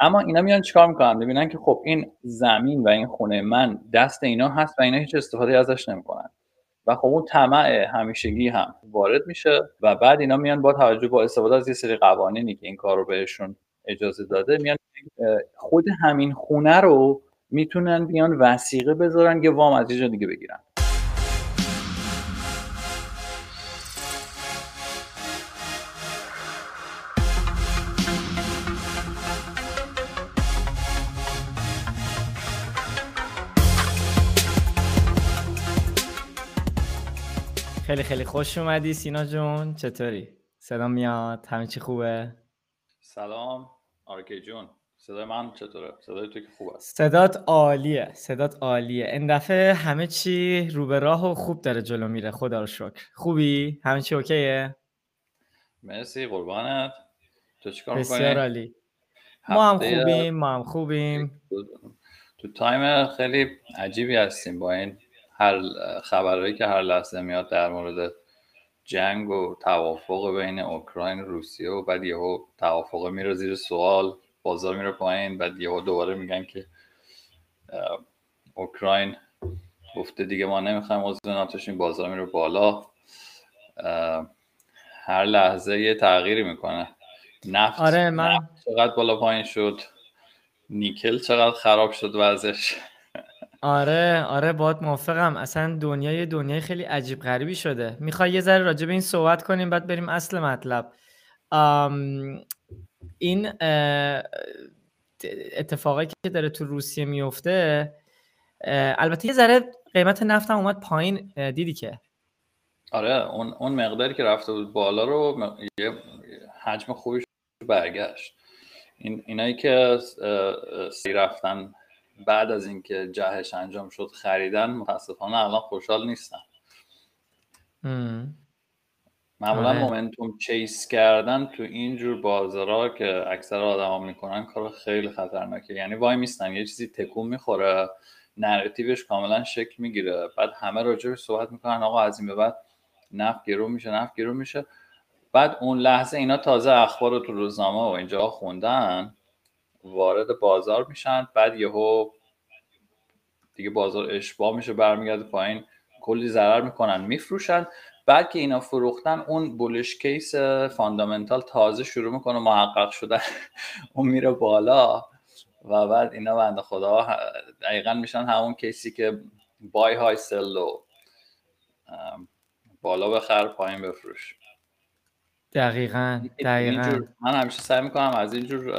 اما اینا میان چیکار می‌کنن؟ می‌بینن که خب این زمین و این خونه من دست اینا هست و اینا هیچ استفاده ازش نمی‌کنن. و خب اون طمع همیشگی هم وارد میشه و بعد اینا میان با توجه با استفاده از یه سری قوانینی که این کار رو بهشون اجازه داده میان خود همین خونه رو می‌تونن بیان وسیقه بذارن که وام از یه دیگه بگیرن. خیلی خیلی خوش اومدی سینا جون. چطوری؟ صدا میاد؟ همه چی خوبه؟ سلام. آرکی جون. صدای من چطوره؟ صدای تو که خوبه صدات عالیه صدات عالیه. این دفعه همه چی رو به راه و خوب داره جلو میره. خدا رو شکر. خوبی؟ همه چی OK ه؟ مرسی. قربانت. تو چیکار بسیار عالی. ما هم خوبیم ما هم خوبیم. تو time خیلی عجیبی هستیم با این هر خبرهایی که هر لحظه میاد در مورد جنگ و توافق بین اوکراین و روسیه و بعد یهو توافق میره زیر سوال بازار میره پایین بعد یهو دوباره میگن که اوکراین گفته دیگه ما نمی‌خوایم عضو ناتوشیم بازار میره بالا. هر لحظه یه تغییری می‌کنه. نفت آره من چقدر بالا پایین شد؟ نیکل چقدر خراب شد وضعش؟ آره آره باید موافقم. اصلا دنیای دنیای خیلی عجیب غریبی شده. می‌خوای یه ذره راجع به این صحبت کنیم بعد بریم اصل مطلب. این اتفاقی که داره تو روسیه میفته البته یه ذره قیمت نفت هم اومد پایین. دیدی که؟ آره اون, اون مقداری که رفته بود بالا رو یه حجم خوبی برگشت. این اینایی که سی رفتن بعد از اینکه جهش انجام شد خریدن متاسفانه الان خوشحال نیستن معمولا آره. مومنتوم چیس کردن تو اینجور بازارها که اکثر آدما می‌کنن کار خیلی خطرناکه یعنی وای میستن یه چیزی تکون می‌خوره نراتیوش کاملا شکل می‌گیره. بعد همه راجع صحبت می‌کنن آقا از این به بعد نفت گرو میشه نفت گرو میشه. بعد اون لحظه اینا تازه اخبار رو تو روزنامه و اینجا خوندن. وارد بازار میشن بعد یهو دیگه بازار اشباه میشه برمیگرده پایین کلی ضرر می‌کنن میفروشن. بعد که اینا فروختن اون bullish case fundamental تازه شروع می‌کنه محقق شدن. اون میره بالا و بعد اینا بنده خدا دقیقا میشن همون case ی که بای های سلو بالا بخر پایین بفروش. دقیقا دقیقا. من همیشه سعی می‌کنم از اینجور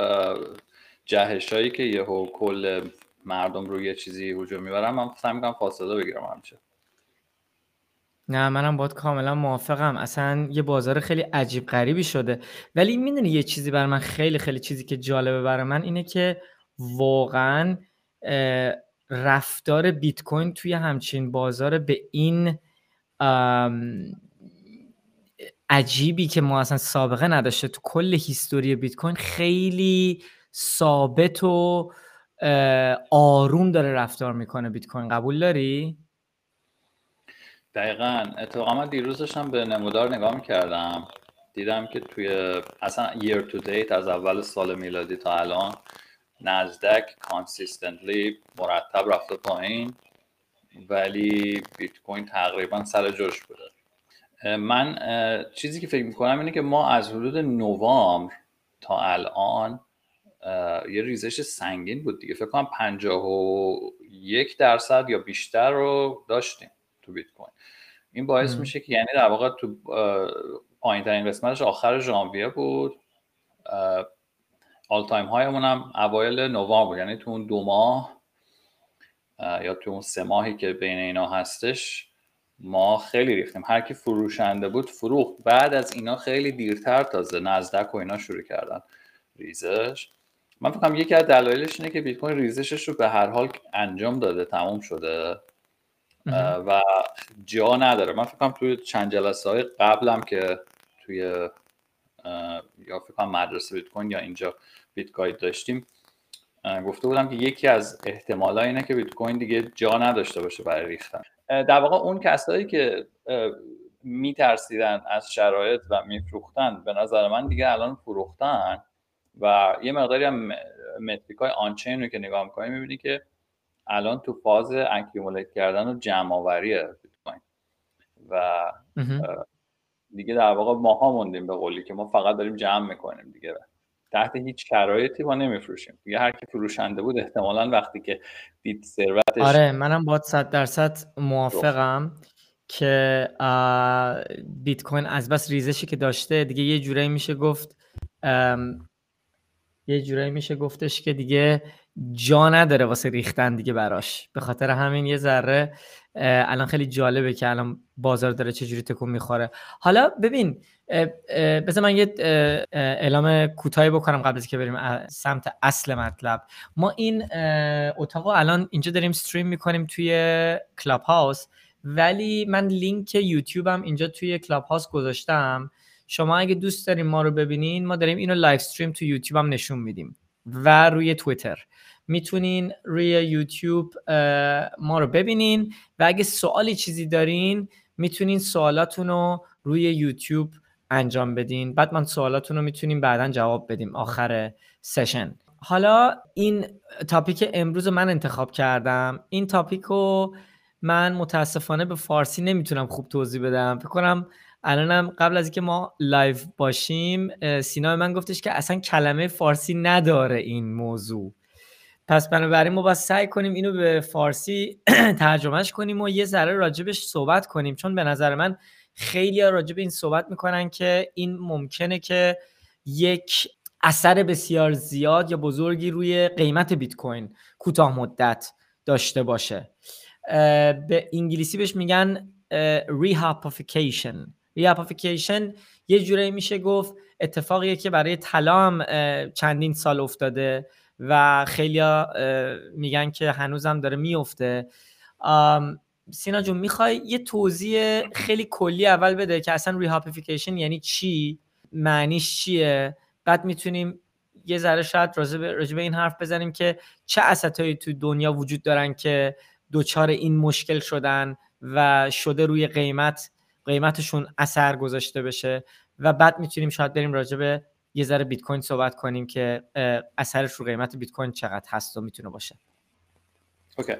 جهش هایی که یهو کل مردم رو یه چیزی هجوم می‌برم من سعی می‌کنم فاصله بگیرم همیشه نه منم باید کاملا موافقم. اصلا یه بازار خیلی عجیب غریبی شده. ولی می‌دونی یه چیزی بر من خیلی خیلی چیزی که جالبه برای من اینه که واقعا رفتار بیت کوین توی همچین بازار به این عجیبی که ما اصلا سابقه نداشته تو کل هیستوری بیت کوین خیلی ثابت و آروم داره رفتار می‌کنه بیت کوین. قبول داری؟ دقیقا. اتفاقا من دیروز داشتم به نمودار نگاه می‌کردم. دیدم که توی اصلا year to date از اول سال میلادی تا الان نزدک کانسیستنتلی مرتب رفته پایین ولی بیت کوین تقریبا سر جوش بوده. من چیزی که فکر می‌کنم اینه که ما از حدود نوامبر تا الان یه ریزش سنگین بود دیگه. فکر کنم 51 درصد یا بیشتر رو داشتیم تو بیت کوین. این باعث میشه که یعنی در واقع تو پایین ترین قسمتش آخر ژانویه بود. all time high مون هم اوایل نوامبر بود. یعنی تو اون دو ماه یا تو اون سه ماهی که بین اینا هستش ما خیلی ریختیم. هر کی فروشنده بود فروخت. بعد از اینا خیلی دیرتر تازه نزدک و اینا شروع کردن ریزش. من فکرم یکی از دلایلش اینه که بیت کوین ریزشش رو به هر حال انجام داده تموم شده. و جا نداره. من فکرم توی چند جلسه های قبلم که توی یا فکر کنم مدرسه بیت کوین یا اینجا بیت کوین داشتیم گفته بودم که یکی از احتمالا اینه که بیت کوین دیگه جا نداشته باشه برای ریختن. در واقع اون کسایی که میترسیدن از شرایط و میفروختن به نظر من دیگه الان فروختن و یه مقداری هم metric های on-chain رو که نگاه می‌کنی می‌بینی که الان تو فاز accumulate کردن و جمع آوریه بیت کوین و دیگه در واقع ماها موندیم به قولی که ما فقط داریم جمع می‌کنیم دیگه. تحت هیچ شرایطی ما نمیفروشیم. دیگه هر کی فروشنده بود احتمالا وقتی که دید ثروتش آره منم با 100 درصد موافقم که بیت کوین از بس ریزشی که داشته دیگه یه جورایی میشه گفت یه جورایی میشه گفتش که دیگه جا نداره واسه ریختن دیگه براش. به خاطر همین یه ذره الان خیلی جالبه که الان بازار داره چجوری تکون می‌خوره. حالا ببین بذار من یه اعلام کوتاهی بکنم قبل از که بریم سمت اصل مطلب. ما این اتاق الان اینجا داریم stream می‌کنیم توی کلاب هاوس ولی من لینک یوتیوبم اینجا توی کلاب هاوس گذاشتم. شما اگه دوست داریم ما رو ببینین ما داریم اینو live stream تو یوتیوب هم نشون میدیم و روی توییتر می‌تونین روی یوتیوب ما رو ببینین و اگه سوالی چیزی دارین می‌تونین سوالاتون رو روی یوتیوب انجام بدین. بعد من سوالاتون رو می‌تونیم بعدا جواب بدیم آخر session حالا این topic امروز من انتخاب کردم. این topic رو من متاسفانه به فارسی نمی‌تونم خوب توضیح بدم. فکر کنم الانم قبل از اینکه ما live باشیم سینا من گفتش که اصلا کلمه فارسی نداره این موضوع. پس بنابراین ما باید سعی کنیم اینو به فارسی ترجمهش کنیم و یه ذره راجبش صحبت کنیم. چون به نظر من خیلی راجب این صحبت می‌کنن که این ممکنه که یک اثر بسیار زیاد یا بزرگی روی قیمت بیت کوین کوتاه مدت داشته باشه. به انگلیسی بهش میگن rehypothecation یه جورایی میشه گفت اتفاقیه که برای طلا چندین سال افتاده و خیلی میگن که هنوزم داره میفته. سینا جون می‌خوای یه توضیح خیلی کلی اول بده که اصلا rehypothecation یعنی چی؟ معنیش چیه؟ بعد می‌تونیم یه ذره شاید راجع به این حرف بزنیم که چه asset هایی تو دنیا وجود دارن که دچار این مشکل شدن و شده روی قیمت قیمتشون اثر گذاشته بشه و بعد می‌تونیم شاید بریم راجع به یه ذره بیت کوین صحبت کنیم که اثرش رو قیمت بیت کوین چقدر هست و می‌تونه باشه. okay.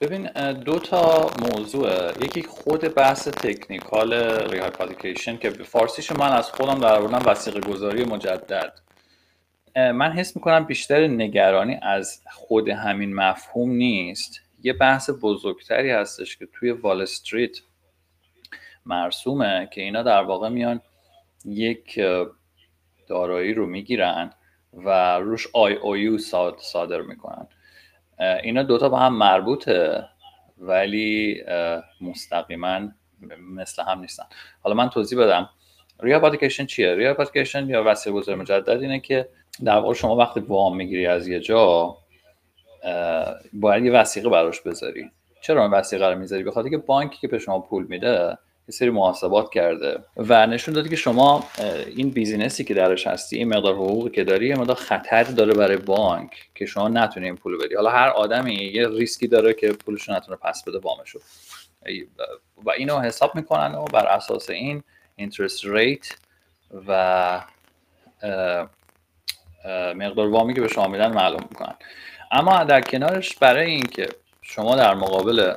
ببین دو تا موضوع یکی خود بحث technical rehypothecation که به فارسیش من از خودم در آوردم وثیقه گذاری مجدد. من حس می‌کنم بیشتر نگرانی از خود همین مفهوم نیست. یه بحث بزرگتری هستش که توی وال استریت مرسومه که اینا در واقع میان یک دارایی رو می‌گیرن و روش آی او یو صادر می‌کنن. اینا دوتا با هم مربوطه ولی مستقیما مثل هم نیستن. حالا من توضیح بدم. ریابادیکیشن چیه؟ ریابادیکیشن یا وسیله گذاری مجدد اینه که در واقع شما وقتی وام می‌گیری از یه جا باید یه وسیقه براش بذاری. چرا این وثیقه رو می‌ذاری؟ بخاطر که بانکی که به شما پول میده یه سری محاسبات کرده و نشون داده که شما این business ی که درش هستی این مقدار حقوقی که داری یه مقدار خطر داره برای بانک که شما نتونی این پول بدی. حالا هر آدمی یه ریسکی داره که پولش نتونه پس بده وامشو و اینو حساب می‌کنن و بر اساس این interest rate و مقدار وامی که به شما میدن معلوم می‌کنن. اما در کنارش برای اینکه شما در مقابل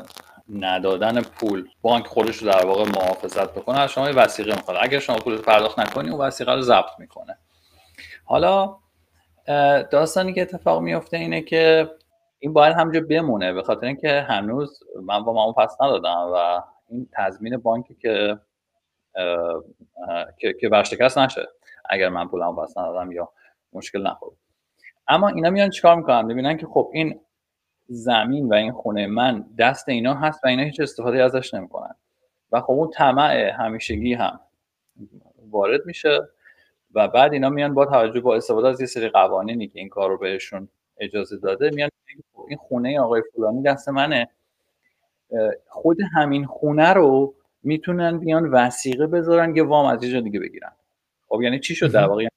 ندادن پول. بانک خودش رو در واقع محافظت بکنه. از شما یه وسیقه می‌خواد. اگر شما پول پرداخت نکنی اون وسیقه رو ضبط می‌کنه. حالا داستانی که اتفاق میفته اینه که این باید همجا بمونه. به خاطر اینکه هنوز من با اون پس ندادم و این تضمین بانکی که که, که ورشکست نشه. اگر من پولمو پس ندادم یا مشکل نخورد. اما اینا میان چیکار می‌کنن؟ ببینن که خب این زمین و این خونه من دست اینا هست و اینا هیچ استفاده ازش نمی‌کنن. و خب اون طمع همیشگی هم وارد میشه و بعد اینا میان با توجه با استفاده از یه سری قوانینی که این کار رو بهشون اجازه داده میان خب این خونه آقای فلانی دست منه. خود همین خونه رو می‌تونن بیان وسیقه بذارن که وام از یه دیگه بگیرن. خب یعنی چی شد در واقع؟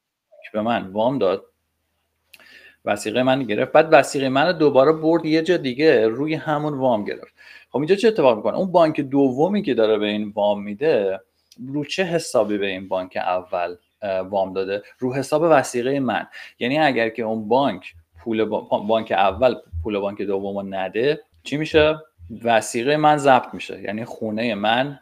به من وام داد. وسیقه من گرفت. بعد وسیقه من دوباره برد یه جا دیگه روی همون وام گرفت. خب اینجا چه اتفاق می‌کنه؟ اون بانک دومی که داره به این وام میده رو چه حسابی به این بانک اول وام داده؟ رو حساب وسیقه من. یعنی اگر که اون بانک پول بانک اول پول بانک دوم نده چی میشه؟ وسیقه من ضبط میشه. یعنی خونه من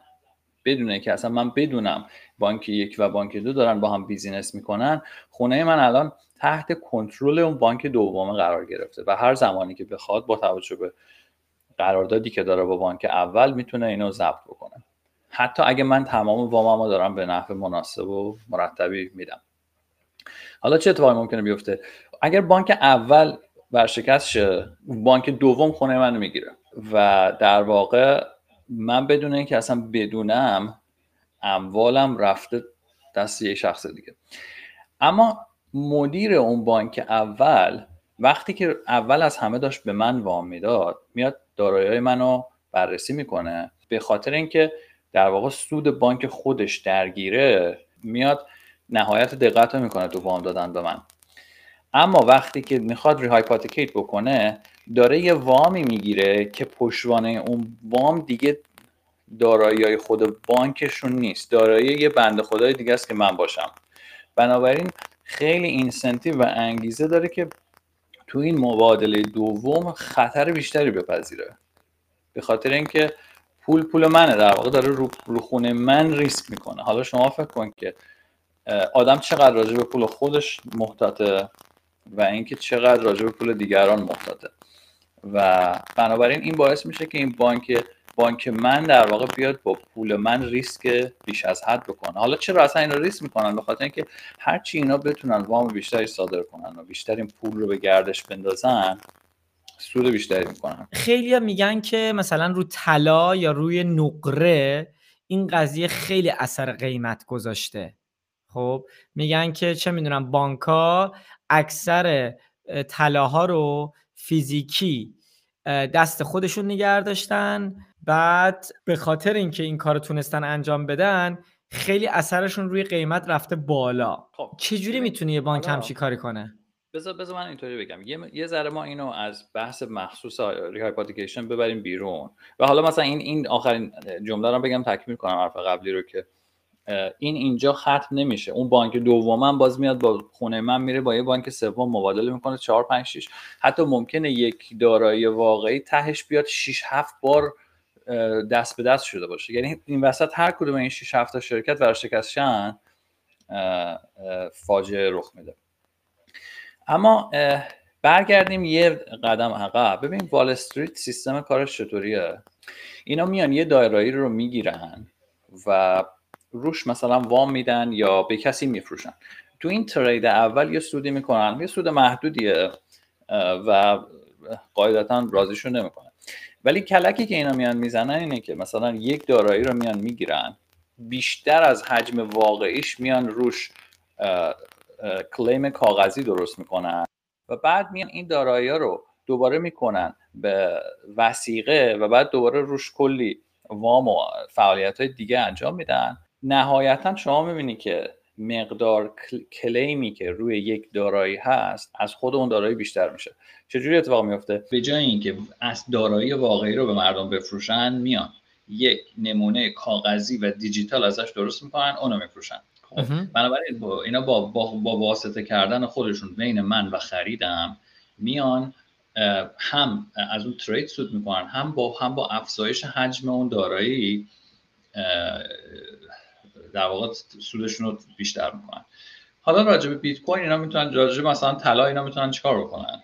بدونه که اصلا من بدونم بانک یک و بانک دو دارن با هم بیزینس می‌کنن. خونه من الان تحت کنترل اون بانک دوم قرار گرفته و هر زمانی که بخواد با توجه به قراردادی که داره با بانک اول می‌تونه اینو ضبط بکنه. حتی اگه من تمام واممو دارم به نحو مناسب و مرتبی میدم. حالا چه اتفاقی ممکنه بیفته؟ اگر بانک اول ورشکست شه بانک دوم خونه منو می‌گیره و در واقع من بدون اینکه اصلا بدونم اموالم رفته دست یه شخص دیگه. اما مدیر اون بانک اول وقتی که اول از همه داشت به من وام می‌داد میاد دارایی منو بررسی می‌کنه. به خاطر اینکه در واقع سود بانک خودش درگیره میاد نهایت دقت رو می‌کنه تو وام دادن به من. اما وقتی که می‌خواد rehypothecate بکنه داره یه وامی می‌گیره که پشتوانه اون وام دیگه دارایی های خود بانکشون نیست. دارایی یه بنده خدای دیگه است که من باشم. بنابراین خیلی incentive و انگیزه داره که تو این مبادله دوم خطر بیشتری بپذیره. به خاطر اینکه پول پول منه در واقع داره رو, رو خونه من ریسک می‌کنه. حالا شما فکر کن که آدم چقدر راجع به پول خودش محتاطه و اینکه چقدر راجع به پول دیگران محتاطه. و بنابراین این باعث میشه که این بانک بانک من در واقع بیاد با پول من ریسک بیش از حد بکنه. حالا چرا اصلا اینا ریسک می‌کنن؟ به خاطر اینکه هرچی اینا بتونن وام بیشتری صادر کنن و بیشتر پول رو به گردش بندازن سود بیشتری می‌کنن. خیلی میگن که مثلا رو طلا یا روی نقره این قضیه خیلی اثر قیمت گذاشته. خب میگن که چه می‌دونم بانکا اکثر طلاها رو فیزیکی دست خودشون نگه داشتن. بعد به خاطر اینکه این کار تونستن انجام بدن خیلی اثرشون روی قیمت رفته بالا. خب چجوری می‌تونه یه بانک همچی کاری کنه؟ بذار بذار من اینطوری بگم. یه, یه ذره ما اینو از بحث مخصوص ریهایپاتیکیشن ببریم بیرون. و حالا مثلا این این آخرین جمله رو بگم تکمیل کنم حرف قبلی رو که این اینجا ختم نمیشه. اون بانک دوم باز میاد با خونه من میره با یه بانک سوم مبادله می‌کنه 4 5 6 حتی ممکنه یک دارایی واقعی تهش بیاد 6 7 بار دست به دست شده باشه. یعنی این وسط هر کدوم این 6 7 تا شرکت ورشکستشن فاجعه رخ میده. اما برگردیم یه قدم عقب. ببین وال استریت سیستم کارش چطوریه؟ اینا میان یه دایرایی رو می‌گیرن و روش مثلا وام میدن یا به کسی میفروشن. تو این ترید اول یه سودی می‌کنن. یه سود محدودیه و قاعدتا رازیشون نمی‌کنن. ولی کلکی که اینا میان می‌زنن اینه که مثلا یک دارایی رو میان می‌گیرن بیشتر از حجم واقعیش میان روش کلیم کاغذی درست می‌کنن و بعد میان این دارایی رو دوباره می‌کنن به وسیقه و بعد دوباره روش کلی وام و فعالیت های دیگه انجام میدن. نهایتا شما می‌بینی که مقدار کلیمی که روی یک دارایی هست از خود اون دارایی بیشتر میشه. چجوری اتفاق میفته؟ به جای اینکه از دارایی واقعی رو به مردم بفروشن میان. یک نمونه کاغذی و دیجیتال ازش درست می‌کنن اونو میفروشن. خب. بنابراین با اینا با, با, با واسطه کردن خودشون بین من و خریدم میان هم از اون ترید سود می‌کنن هم با هم با افزایش حجم اون دارایی در واقع سودشون رو بیشتر می‌کنن. حالا راجع به بیت کوین اینا می‌تونن راجع مثلا طلا اینا می‌تونن چیکار بکنن؟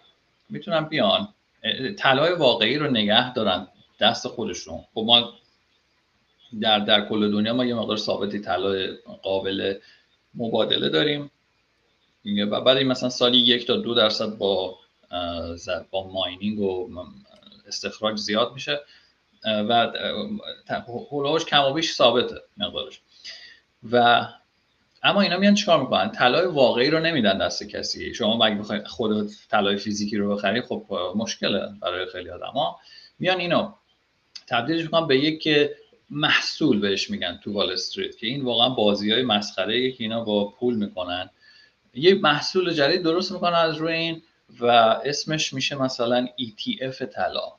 می‌تونن بیان طلای واقعی رو نگه دارن دست خودشون. خب ما در در کل دنیا ما یه مقدار ثابتی طلا قابل مبادله داریم. و بعد مثلا سالی یک تا دو درصد با با ماینینگ و استخراج زیاد میشه. و هولوش کم و بیش ثابته مقدارش. و اما اینا میان چیکار می‌کنن؟ طلای واقعی رو نمیدن دست کسی. شما اگه بخواید خودت طلای فیزیکی رو بخری خب مشکله برای خیلی آدما میان اینو تبدیلش می‌کنن به یک محصول بهش میگن تو وال استریت که این واقعا بازی های مسخره که اینا با پول می‌کنن. یک محصول جدید درست می‌کنن از روی این و اسمش میشه مثلا ETF طلا.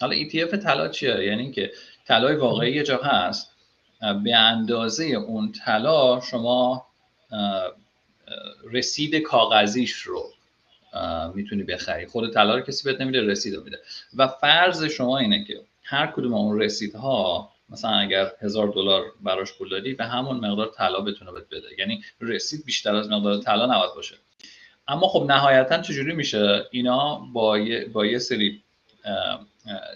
حالا ETF طلا چیه؟ یعنی که طلای واقعی یه جا هست به اندازه اون طلا شما رسید کاغذیش رو می‌تونی بخری. خود طلا رو کسی بهت نمیده رسید رو میده. و فرض شما اینه که هر کدوم اون رسیدها مثلا اگر هزار دلار براش پول دادی به همون مقدار طلا بتونه بهت بده. یعنی رسید بیشتر از مقدار طلا نباید باشه. اما خب نهایتا چجوری میشه؟ اینا با یه, با یه سری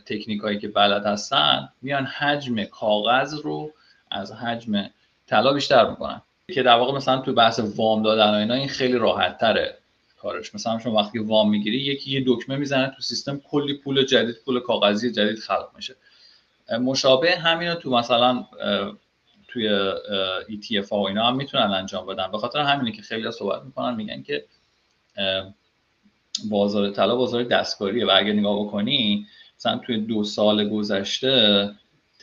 تکنیک هایی که بلد هستن میان حجم کاغذ رو از حجم طلا بیشتر می‌کنن. که در واقع مثلا تو بحث وام دادن و اینا این خیلی راحت تره کارش. مثلا شما وقتی وام می‌گیری یکی یه دکمه می‌زنه تو سیستم کلی پول جدید پول کاغذی جدید خلق میشه. مشابه همین تو مثلا توی ETF ها و اینا هم می‌تونن انجام بدن. به خاطر همینه که خیلی صحبت می‌کنن میگن که بازار طلا بازار دستکاریه. و اگه نگاه بکنی مثلا توی دو سال گذشته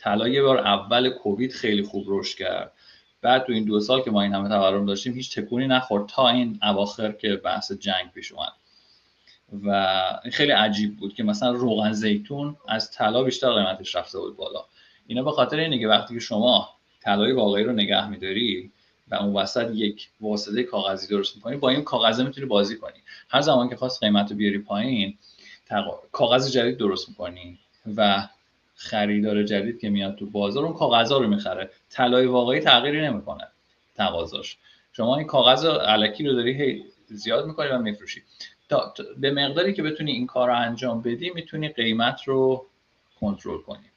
طلا یه بار اول کووید خیلی خوب رشد کرد. بعد تو این دو سال که ما این همه تورم داشتیم هیچ تکونی نخورد تا این اواخر که بحث جنگ پیش اومد. و خیلی عجیب بود که مثلا روغن زیتون از طلا بیشتر قیمتش رفته بود بالا. اینا به خاطر اینه که وقتی که شما طلای واقعی رو نگه میداری و اون وسط یک واسطه کاغذی درست می‌کنی با این کاغذه می‌تونی بازی کنی. هر زمان که خواست قیمت رو بیاری پایین کاغذ جدید درست می‌کنی و خریدار جدید که میاد تو بازار اون کاغذها رو می‌خره. طلای واقعی تغییری نمی‌کنه تقاضاش. شما این کاغذ علکی رو داری هی زیاد می‌کنی و میفروشی. تا به مقداری که بتونی این کار رو انجام بدی می‌تونی قیمت رو کنترل کنی.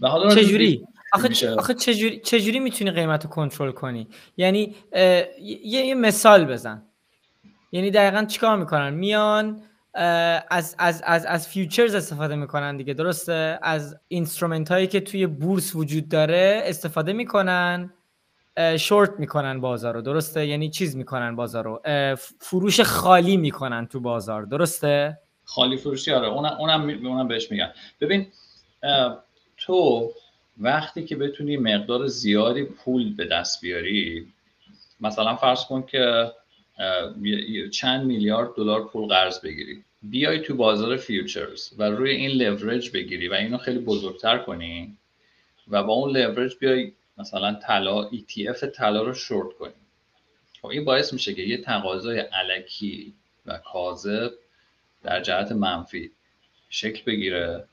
و حالا چجوری؟ آخه, آخه چجوری, چجوری می‌تونی قیمت رو کنترل کنی؟ یعنی یه،, یه مثال بزن. یعنی دقیقا چیکار می‌کنن؟ میان از از از از futures استفاده می‌کنن دیگه درسته؟ از instrument هایی که توی بورس وجود داره استفاده می‌کنن شورت می‌کنن بازار رو درسته؟ یعنی چیز می‌کنن بازار رو؟ فروش خالی می‌کنن تو بازار درسته؟ خالی فروشی آره. اونم اونم اونم بهش میگن. ببین تو وقتی که بتونی مقدار زیادی پول به دست بیاری مثلا فرض کن که چند میلیارد دلار پول قرض بگیری. بیای تو بازار futures و روی این لورج بگیری و اینو خیلی بزرگتر کنی و با اون لورج بیای مثلا طلا ETF طلا رو شورت کنی. خب این باعث میشه که یه تقاضای الکی و کاذب در جهت منفی شکل بگیره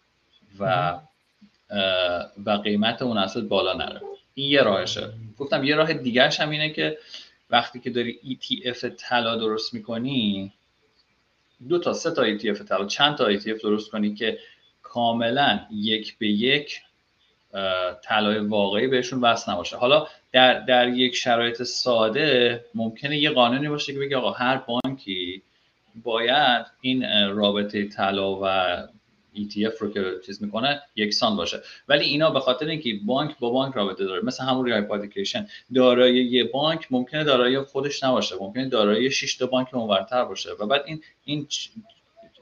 و و قیمت اون اصل بالا نره. این یه راهشه. گفتم یه راه دیگرش هم اینه که وقتی که داری ETF طلا درست می‌کنی دو تا سه تا ETF طلا چند تا ETF درست کنی که کاملا یک به یک طلای واقعی بهشون وصل نباشه. حالا در, در یک شرایط ساده ممکنه یه قانونی باشه که بگه آقا هر بانکی باید این رابطه طلا و ETF رو که چیز می‌کنه یکسان باشه. ولی اینا به خاطر اینکه بانک با بانک رابطه داره مثل همون ریپاتیکیشن دارایی یه بانک ممکنه دارایی خودش نباشه ممکنه دارایی 6 تا بانک اونورتر باشه. و بعد این این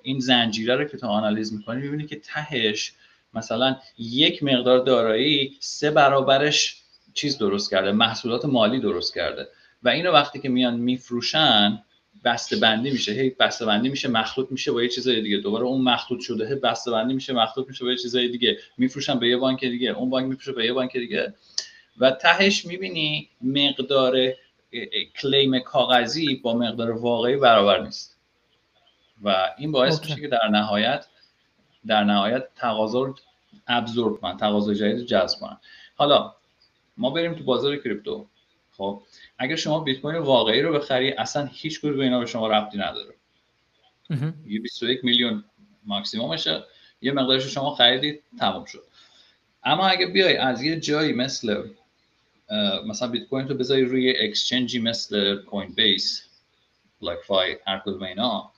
این زنجیره رو که تو آنالیز می‌کنی می‌بینی که تهش مثلا یک مقدار دارایی سه برابرش چیز درست کرده محصولات مالی درست کرده. و اینو وقتی که میان میفروشن بسته بندی میشه هی بسته بندی میشه مخلوط میشه با یه چیزای دیگه. دوباره اون مخلوط شده هی بسته بندی میشه مخلوط میشه با یه چیزای دیگه. میفروشن به یه بانک دیگه اون بانک میفروشه به یه بانک دیگه. و تهش می‌بینی مقدار کلیم کاغذی با مقدار واقعی برابر نیست. و این باعث میشه که در نهایت در نهایت تقاضا رو ابزورب کنن تقاضای جدید جذب کنن. حالا ما بریم تو بازار کریپتو. خب اگر شما بیت کوین واقعی رو بخری اصلا هیچ کدوم اینا به شما ربطی نداره. یه 21 میلیون ماکسیمومشه یه مقدارش شما خریدید تمام شد. اما اگه بیای از یه جایی مثل مثلا بیت کوین تو بذاری روی exchange ی مثل کوین بیس بلاک فای هر کدوم اینا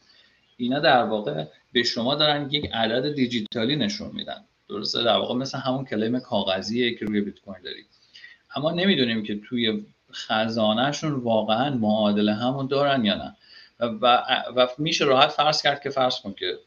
اینا در واقع به شما دارن یک عدد دیجیتالی نشون میدن. درسته؟ در واقع مثل همون claim کاغذیه که روی بیت کوین داری. اما نمی‌دونیم که توی خزانهشون واقعا معادل همون دارن یا نه؟ و, و میشه راحت فرض کرد که فرض کن که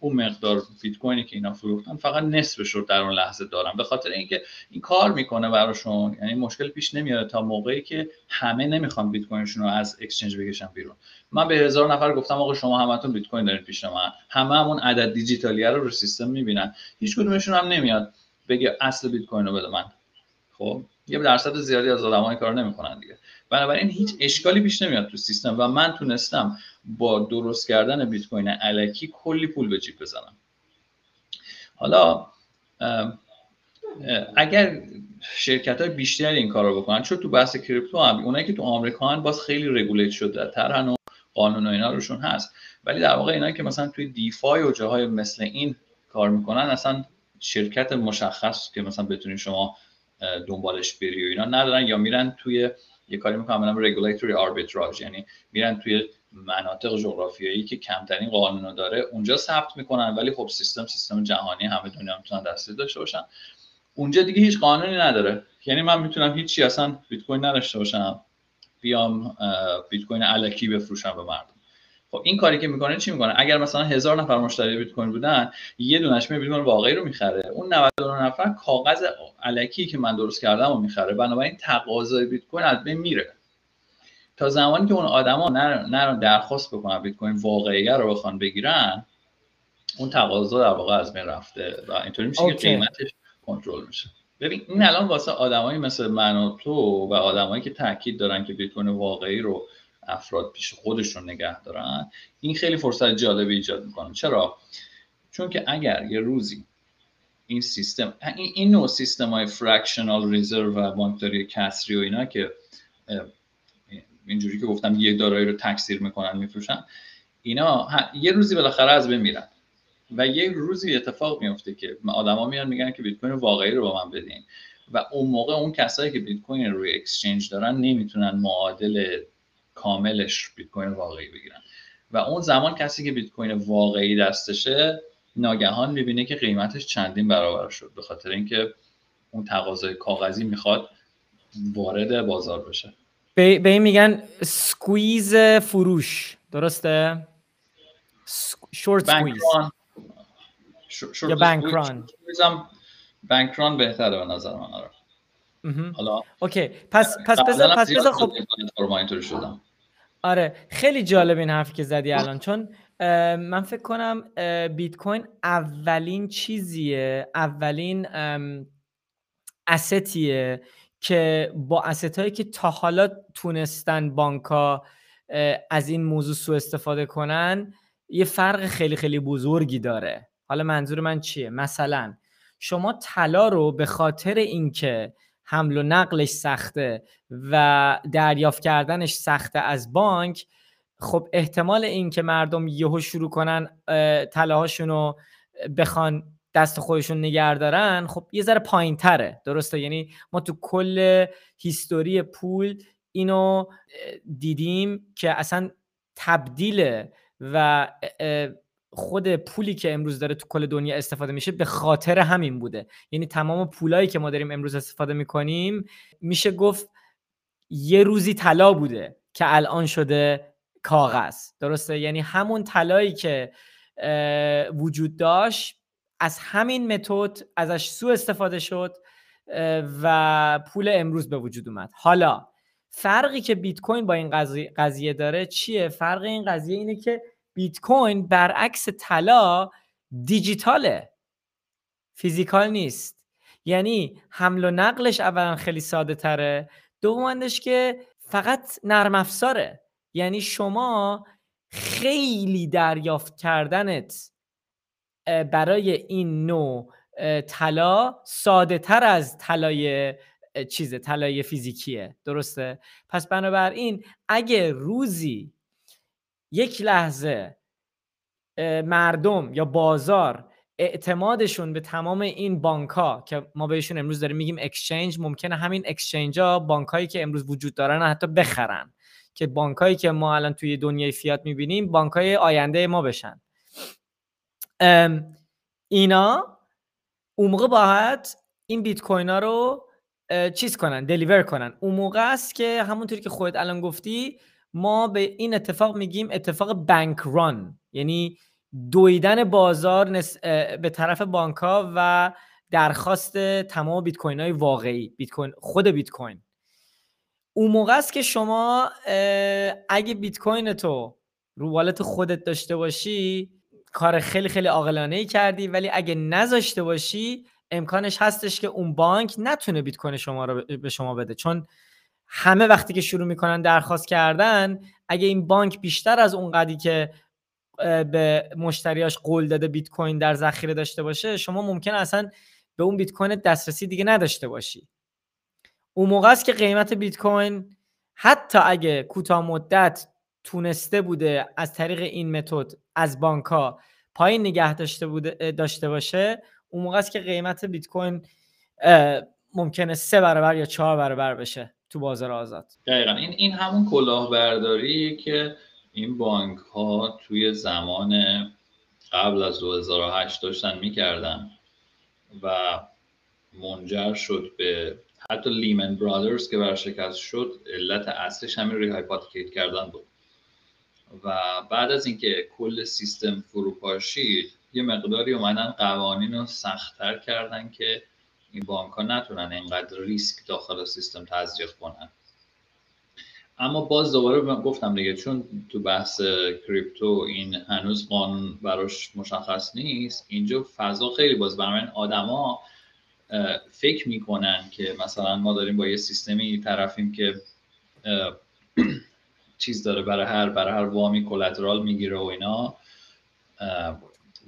اون مقدار بیت کوینی که اینا فروختن فقط نصفش رو در اون لحظه دارن. به خاطر اینکه این کار می‌کنه براشون یعنی مشکل پیش نمیاد تا موقعی که همه نمی‌خوان بیت کوینشون رو از اکسچنج بکشن بیرون. من به هزار نفر گفتم آقا شما همتون بیت کوین دارین پیش من. همه همون عدد دیجیتالی رو رو سیستم می‌بینن. هیچ کدومشون هم نمیاد بگه اصل بیت کوین رو بده من. خب؟ یه درصد زیادی از آدمای کار نمی‌کنن دیگه. بنابراین هیچ اشکالی پیش نمیاد تو سیستم و من تونستم با درست کردن بیت کوین الکی کلی پول به جیب بزنم. حالا اگر شرکت های بیشتری این کار رو بکنن چون تو بحث کریپتو هم اونایی که تو آمریکا هن باز خیلی رگولیت شده تر و قانون و اینا روشون هست. ولی در واقع اینایی که مثلا توی دیفای و جاهای مثل این کار می‌کنن اصلا شرکت مشخص که مثلا بتونین شما دنبالش بری و اینا. ندارن یا میرن توی یه کاری می‌کنن به رگولیتوری آربیتراژ یعنی میرن توی مناطق جغرافیایی که کمترین قانون داره. اونجا ثبت می‌کنن ولی خب سیستم سیستم جهانی همه دنیا می‌تونن دسترسی داشته باشن. اونجا دیگه هیچ قانونی نداره. یعنی من می‌تونم هیچی اصلا بیت کوین نداشته باشم. بیام بیت کوین الکی بفروشم به مردم. خب این کاری که می‌کنه چی می‌کنه؟ اگر مثلا هزار نفر مشتری بیت کوین بودن یه دونش می بیت کوین واقعی رو می‌خره. اون 99 نفر کاغذ الکی که من درست کردم رو می‌خره. بنابراین تقاضای بیت کوین از بین میره. تا زمانی که اون آدما نرن درخواست بکنن بیت کوین واقعی رو بخوان بگیرن اون تقاضا در واقع از بین رفته و اینطوری میشه که قیمتش کنترل میشه. ببین این الان واسه آدمایی مثل من و تو و آدمایی که تاکید دارن که بیت کوین واقعی رو افراد پیش خودشون نگه دارن این خیلی فرصت جالبی ایجاد می‌کنه. چرا؟ چون که اگر یه روزی این سیستم این, نوع سیستم های fractional reserve و بانکداری کسری و اینا که اینجوری که گفتم یک دارایی رو تکثیر می‌کنن میفروشن اینا یه روزی بالاخره از بین و یه روزی اتفاق میفته که آدما میان میگن که بیت کوین واقعی رو با من بدین. و اون موقع اون کسایی که بیت کوین روی exchange دارن نمی‌تونن معادل کاملش بیت کوین واقعی بگیرن. و اون زمان کسی که بیت کوین واقعی دستشه ناگهان می‌بینه که قیمتش چندین برابر شد به خاطر اینکه اون تقاضای کاغذی می‌خواد وارد بازار بشه. به, این میگن squeeze فروش. درسته؟ short squeeze. یا bank run bank run بهتره به نظر من. آره. حالا اوکی. پس پس بذار پس بذار خب شدم. آره خیلی جالب این حرفی که زدی الان. چون من فکر کنم بیت کوین اولین چیزیه اولین استیه که با هایی که تا حالا تونستن بانک از این موضوع سوء استفاده کنن یه فرق خیلی خیلی بزرگی داره. حالا منظور من چیه؟ مثلا شما طلا رو به خاطر اینکه حمل و نقلش سخته و دریافت کردنش سخته از بانک خب احتمال اینکه مردم یهو شروع کنن طلاهاشون رو بخوان دست خودشون نگه دارن خب یه ذره پایین تره درسته؟ یعنی ما تو کل هیستوری پول اینو دیدیم که اصلا تبدیل و خود پولی که امروز داره تو کل دنیا استفاده میشه به خاطر همین بوده. یعنی تمام پولایی که ما داریم امروز استفاده می‌کنیم میشه گفت یه روزی طلا بوده که الان شده کاغذ. درسته؟ یعنی همون طلایی که وجود داشت از همین متد ازش سو استفاده شد و پول امروز به وجود اومد. حالا فرقی که بیت کوین با این قضیه داره چیه؟ فرق این قضیه اینه که بیت کوین برعکس طلا دیجیتاله. فیزیکال نیست. یعنی حمل و نقلش اولا خیلی ساده تره. دومندش که فقط نرم افزاره. یعنی شما خیلی دریافت کردنت برای این نوع طلا ساده تر از طلای چیزه طلای فیزیکیه. درسته؟ پس بنابراین اگه روزی یک لحظه مردم یا بازار اعتمادشون به تمام این بانک ها که ما بهشون امروز داریم میگیم اکسچنج ممکنه همین اکسچنج ها بانک هایی که امروز وجود دارن حتی بخرن. که بانک هایی که ما الان توی دنیای فیات می‌بینیم بانک های آینده ما بشن. اینا اون موقع باید این بیت کوین ها رو چیز کنن دلیور کنن. اون موقع است که همونطوری که خودت الان گفتی ما به این اتفاق میگیم اتفاق بانک ران. یعنی دویدن بازار به طرف بانک ها و درخواست تمام بیت کوین های واقعی بیت کوین خود بیت کوین اون موقع است که شما اگه بیت کوین تو رو والت خودت داشته باشی کار خیلی خیلی عاقلانه ای کردی ولی اگه نذاشته باشی امکانش هستش که اون بانک نتونه بیت کوین شما رو به شما بده. چون همه وقتی که شروع می‌کنن درخواست کردن اگه این بانک بیشتر از اون قدی که به مشتریاش قول داده بیت کوین در ذخیره داشته باشه شما ممکن اصلا به اون بیت کوین دسترسی دیگه نداشته باشی. اون موقع است که قیمت بیت کوین حتی اگه کوتاه مدت تونسته بوده از طریق این متد از بانک ها پایین نگه داشته بوده داشته باشه اون موقع است که قیمت بیت کوین ممکنه سه برابر یا چهار برابر بشه. تو بازار آزاد. دقیقا. این این همون کلاهبرداری که این بانک ها توی زمان قبل از 2008 داشتن می‌کردن و منجر شد به حتی لیمن برادرز که برشکست شد علت اصلش همین ری هایپاتیکیت کردن بود. و بعد از اینکه کل سیستم فروپاشید یه مقداری اومدن قوانین رو سختتر کردن که این بانک ها نتونن اینقدر ریسک داخل سیستم تزریق کنن. اما باز دوباره گفتم دیگه چون تو بحث کریپتو این هنوز قانون براش مشخص نیست اینجا فضا خیلی باز. برای آدما فکر می‌کنن که مثلا ما داریم با یه سیستمی طرفیم که چیز داره برای هر برای هر وامی کلترال می‌گیره و اینا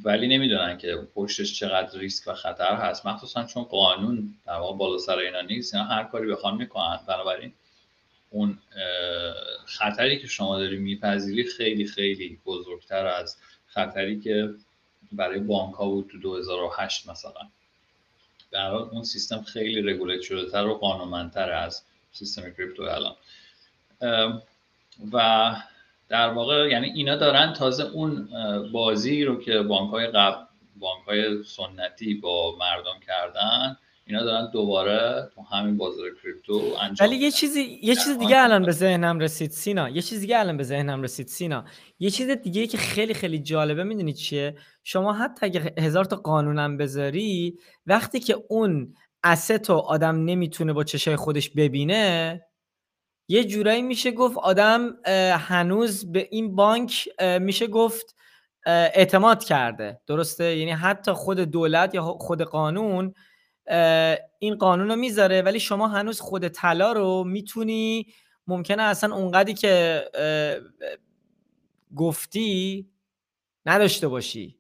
ولی نمی‌دونن که پشتش چقدر ریسک و خطر هست. مخصوصا چون قانون در واقع بالا سر اینا نیست. اینا هر کاری بخوان می‌کنن. بنابراین اون خطری که شما داری میپذیری خیلی خیلی بزرگتر از خطری که برای بانک ها بود تو 2008 مثلا. در اون سیستم خیلی رگولیت شده تر و قانونمندتر از سیستم کریپتو الان. و در واقع یعنی اینا دارن تازه اون بازی رو که بانک های قبل بانک های سنتی با مردم کردن اینا دارن دوباره تو همین بازار کریپتو انجام ولی یه چیزی یه چیز دیگه الان به ذهنم رسید سینا. یه چیز دیگه الان به ذهنم رسید سینا. یه چیز دیگه که خیلی خیلی جالبه می‌دونی چیه؟ شما حتی اگه هزار تا قانونم بذاری وقتی که اون اسست آدم نمی‌تونه با چشای خودش ببینه یه جورایی میشه گفت آدم هنوز به این بانک میشه گفت اعتماد کرده. درسته؟ یعنی حتی خود دولت یا خود قانون این قانون رو می‌ذاره ولی شما هنوز خود طلا رو می‌تونی ممکنه اصلا اونقدی که گفتی نداشته باشی.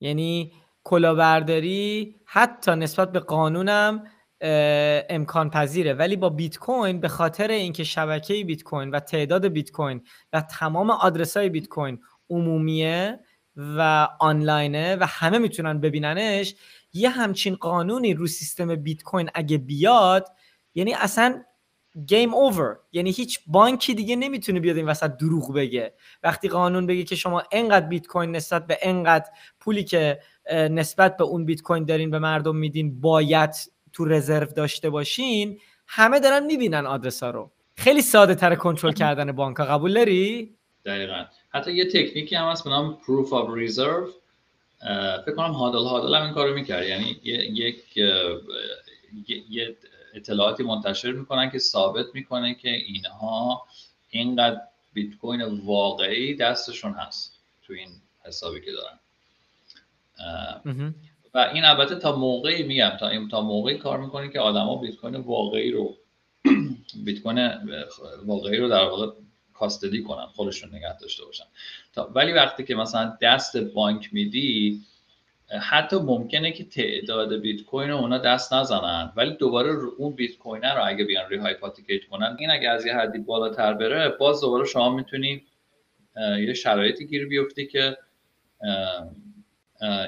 یعنی کلاهبرداری حتی نسبت به قانونم امکان پذیره ولی با بیت کوین به خاطر اینکه شبکه بیت کوین و تعداد بیت کوین و تمام آدرس های بیت کوین عمومیه و آنلاینه و همه می‌تونن ببیننش یه همچین قانونی رو سیستم بیت کوین اگه بیاد یعنی اصلا گیم اوور یعنی هیچ بانکی دیگه نمی‌تونه بیاد این وسط دروغ بگه. وقتی قانون بگه که شما انقدر بیت کوین نسبت به انقدر پولی که نسبت به اون بیت کوین دارین به مردم میدین باید تو رزرو داشته باشین همه دارن می‌بینن آدرس ها رو. خیلی ساده تر کنترل کردن بانک قبول داری؟ دقیقا. حتی یه تکنیکی هم هست به نام proof of reserve. فکر کنم هادل هادل هم این کارو می‌کرد. یعنی یک یه اطلاعاتی منتشر می‌کنن که ثابت می‌کنه که اینها اینقدر بیت کوین واقعی دستشون هست تو این حسابی که دارن. و این البته تا موقعی میگم تا این تا موقعی کار می‌کنه که آدما بیت کوین واقعی رو بیت کوین واقعی رو در واقع کاستدی کنن خودشون نگه داشته باشن. تا ولی وقتی که مثلا دست بانک میدی حتی ممکنه که تعداد بیت کوین رو اونا دست نزنن ولی دوباره اون بیت کوین رو اگه بیان ری هایپاتیکیت کنن این اگه از یه حدی بالاتر بره باز دوباره شما می‌تونی یه شرایطی گیر بیفتی که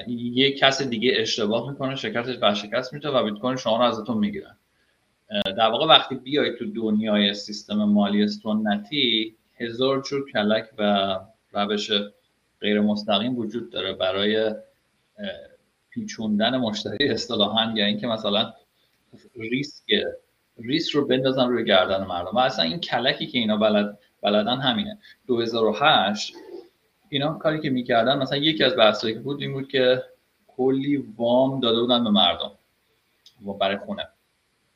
یه کس دیگه اشتباه می‌کنه شکستش برشکست میشه و بیت کوین شما رو ازتون می‌گیرن در واقع وقتی بیای تو دنیای سیستم مالی سنتی هزار جور کلک و روش غیر مستقیم وجود داره برای پیچوندن مشتری اصطلاحا یا اینکه مثلا ریسک ریسک رو بندازن روی گردن مردم. و اصلا این کلکی که اینا بلد بلدن همینه. 2008 اینا کاری که می‌کردن مثلا یکی از بحثایی که بود این بود که کلی وام داده بودن به مردم و برای خونه.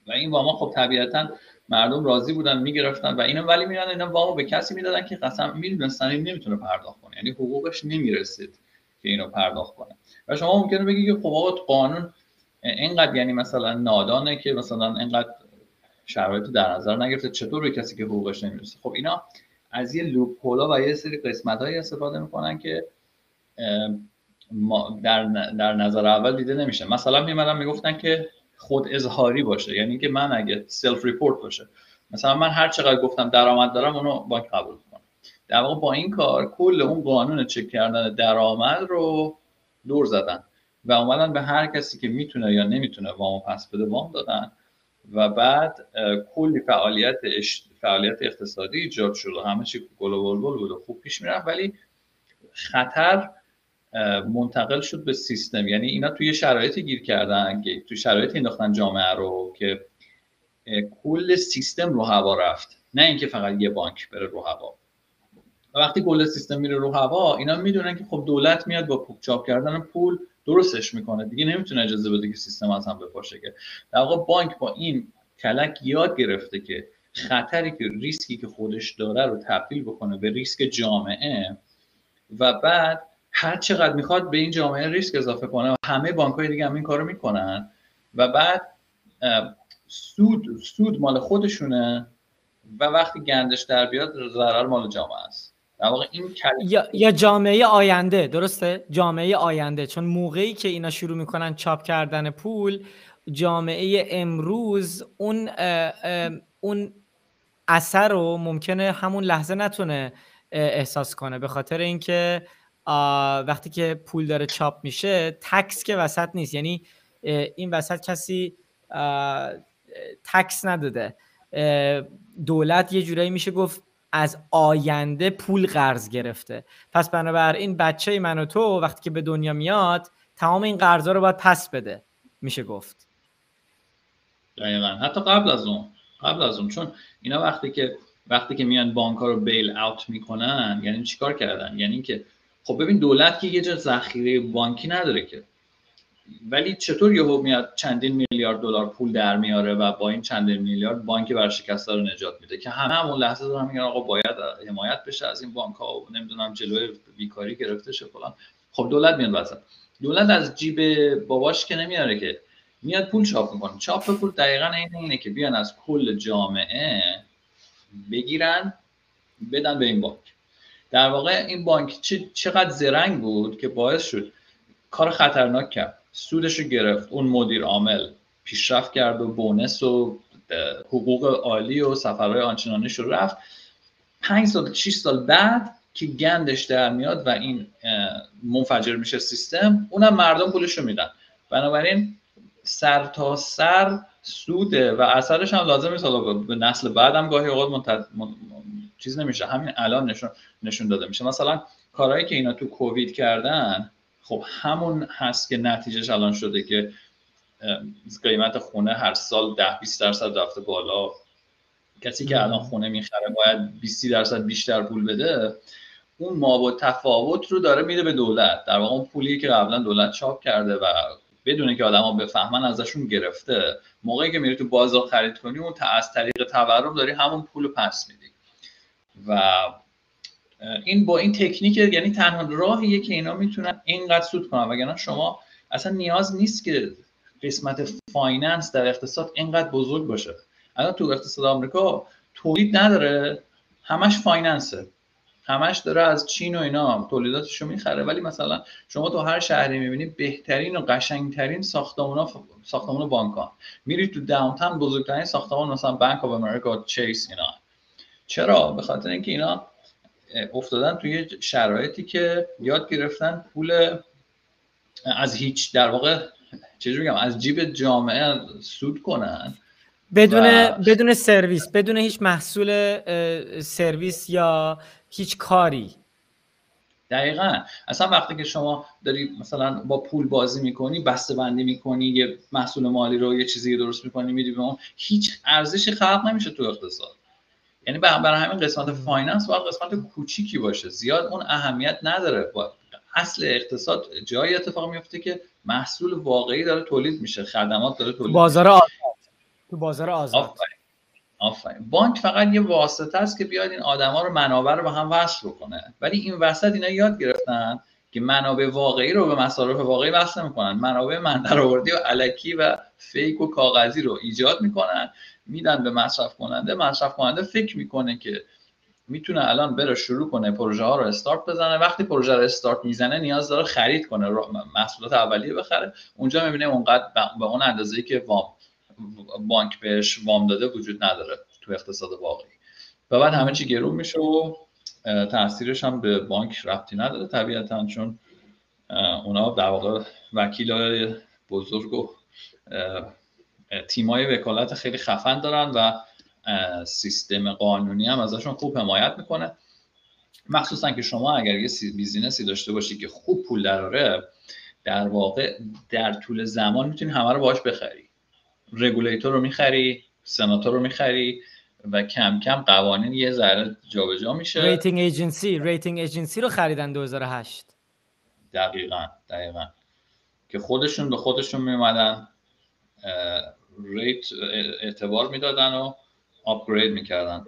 و این وام خب طبیعتا مردم راضی بودن می‌گرفتن و اینا ولی میرن اینا وامو به کسی می‌دادن که قسم می‌دونستن این نمی‌تونه پرداخت کنه. یعنی حقوقش نمی‌رسید که اینو پرداخت کنه. و شما ممکنه بگی که خب قانون اینقدر یعنی مثلا نادانه که مثلا اینقدر شرایط در نظر نگرفته چطور به کسی که حقوقش نمی‌رسه؟ خب اینا از یه loophole یه سری قسمت استفاده می‌کنن که در, در نظر اول دیده نمیشه. مثلا میمدن می‌گفتن که خود اظهاری باشه یعنی که من اگه self report باشه. مثلا من هر چقدر گفتم درآمد دارم اونو بانک قبول کنم در واقع با این کار کل اون قانون چک کردن درآمد رو دور زدن و اومدن به هر کسی که می‌تونه یا نمی‌تونه وام پس بده وام دادن و بعد کلی فعالیت فعالیت اقتصادی ایجاد شد و همه چی گل و بود و خوب پیش می‌رفت ولی خطر منتقل شد به سیستم. یعنی اینا توی شرایطی گیر کردن که توی شرایطی انداختن جامعه رو که کل سیستم رو هوا رفت. نه اینکه فقط یه بانک بره رو هوا. وقتی کل سیستم میره رو هوا اینا می‌دونن که خب دولت میاد با چاپ کردن پول درستش می‌کنه. دیگه نمی‌تونه اجازه بده که سیستم از هم بپاشه که. در واقع بانک با این کلک یاد گرفته که خطری که ریسکی که خودش داره رو تبدیل بکنه به ریسک جامعه و بعد هر چقدر می‌خواد به این جامعه ریسک اضافه کنه و همه بانک های دیگه هم این کارو می‌کنن و بعد سود سود مال خودشونه و وقتی گندش در بیاد ضرر مال جامعه است. در واقع این یا, یا جامعه آینده درسته؟ جامعه آینده. چون موقعی که اینا شروع می‌کنن چاپ کردن پول جامعه امروز اون اون اثر رو ممکنه همون لحظه نتونه احساس کنه. به خاطر اینکه وقتی که پول داره چاپ میشه تکس که وسط نیست. یعنی این وسط کسی تکس نداده. دولت یه جورایی میشه گفت از آینده پول قرض گرفته. پس بنابراین بچه من و تو وقتی که به دنیا میاد تمام این قرضا رو باید پس بده میشه گفت. دقیقا. حتی قبل از اون قبل از اون چون اینا وقتی که وقتی که میان بانک ها رو بیل اوت می‌کنن یعنی چیکار کردن؟ یعنی که خب ببین دولت که یه جا ذخیره بانکی نداره که. ولی چطور یهو میاد چندین میلیارد دلار پول در میاره و با این چندین میلیارد بانک ورشکسته رو نجات میده که همه همون لحظه دارن میگن آقا باید حمایت بشه از این بانک ها و نمی‌دونم جلوی بیکاری گرفته شه فلان. خب دولت میاد وسط دولت از جیب باباش که نمیاره که میاد پول چاپ می‌کنه. چاپ پول دقیقا این اینه که بیان از کل جامعه بگیرن بدن به این بانک. در واقع این بانک چقدر زرنگ بود که باعث شد کار خطرناک کرد. سودش رو گرفت. اون مدیر عامل پیشرفت کرد و بونس و حقوق عالی و سفرهای آنچنانیش رو رفت. پنج سال 6 سال بعد که گندش در میاد و این منفجر میشه سیستم اونم مردم پولش رو میدن. بنابراین سر تا سر سوده و اثرش هم لازم نیست. به نسل بعدم گاهی اوقات چیز نمیشه. همین الان نشون نشون داده میشه. مثلا کارهایی که اینا تو کووید کردن خب همون هست که نتیجهش الان شده که قیمت خونه هر سال ده 20 درصد رفته بالا. کسی که الان خونه می‌خره باید 20 درصد بیشتر پول بده. اون ما با تفاوت رو داره میده به دولت. در واقع اون پولی که قبلا دولت چاپ کرده و بدونه که آدما بفهمن ازشون گرفته. موقعی که میری تو بازار خرید کنی اون از طریق تورم داری همون پول پس میدی. و این با این تکنیک یعنی تنها راهیه که اینا می‌تونن اینقدر سود کنن. وگرنه شما اصلا نیاز نیست که قسمت finance در اقتصاد اینقدر بزرگ باشه. الان تو اقتصاد آمریکا تولید نداره همش finance ه. همش داره از چین و اینا تولیداتشو می‌خره ولی مثلا شما تو هر شهری می‌بینی بهترین و قشنگترین ساختمونا ساختمان بانک میری تو داونتاون بزرگترین ساختمان مثلا بانک آف امریکا چیس اینا. چرا؟ به خاطر اینکه اینا افتادن توی شرایطی که یاد گرفتن پول از هیچ در واقع چجوری بگم از جیب جامعه سود کنن بدون بدون سرویس بدون هیچ محصول سرویس یا هیچ کاری. دقیقا. اصلا وقتی که شما داری مثلا با پول بازی می‌کنی بسته بندی می‌کنی یه محصول مالی رو یه چیزی درست می‌کنی میدی به اون هیچ ارزشی خلق نمیشه تو اقتصاد. یعنی برای همین قسمت finance باید قسمت کوچیکی باشه. زیاد اون اهمیت نداره. با اصل اقتصاد جایی اتفاق میفته که محصول واقعی داره تولید میشه. خدمات داره تولید بازار آزاد. تو بازار آزاد. آفرین. بانک فقط یه واسطه است که بیاد این آدما رو منابع رو با هم وصل بکنه. ولی این وسط اینا یاد گرفتن که منابع واقعی رو به مصارف واقعی وصل می‌کنن. منابع من درآوردی و علکی و فیک و کاغذی رو ایجاد می‌کنن. میدن به مصرف کننده. مصرف کننده فکر می‌کنه که می‌تونه الان بره شروع کنه پروژه ها رو استارت بزنه. وقتی پروژه رو استارت می‌زنه نیاز داره خرید کنه. محصولات اولیه بخره. اونجا می‌بینه اونقدر به اون اندازه که وام بانک بهش وام داده وجود نداره تو اقتصاد واقعی. و بعد همه چی گرون میشه و تاثیرش هم به بانک ربطی نداره طبیعتا چون اونا در واقع وکیل بزرگ و تیمای وکالت خیلی خفن دارن و سیستم قانونی هم ازشون خوب حمایت می‌کنه. مخصوصا که شما اگر یه business ی داشته باشی که خوب پول دراره در واقع در طول زمان می‌تونی همه رو باش بخری. رگولیتور رو می‌خری سناتور رو می‌خری و کم کم قوانین یه ذره جابجا میشه. rating agency rating agency رو خریدن 2008 دقیقا دقیقا. که خودشون به خودشون میومدن rate اعتبار می‌دادن و upgrade می‌کردن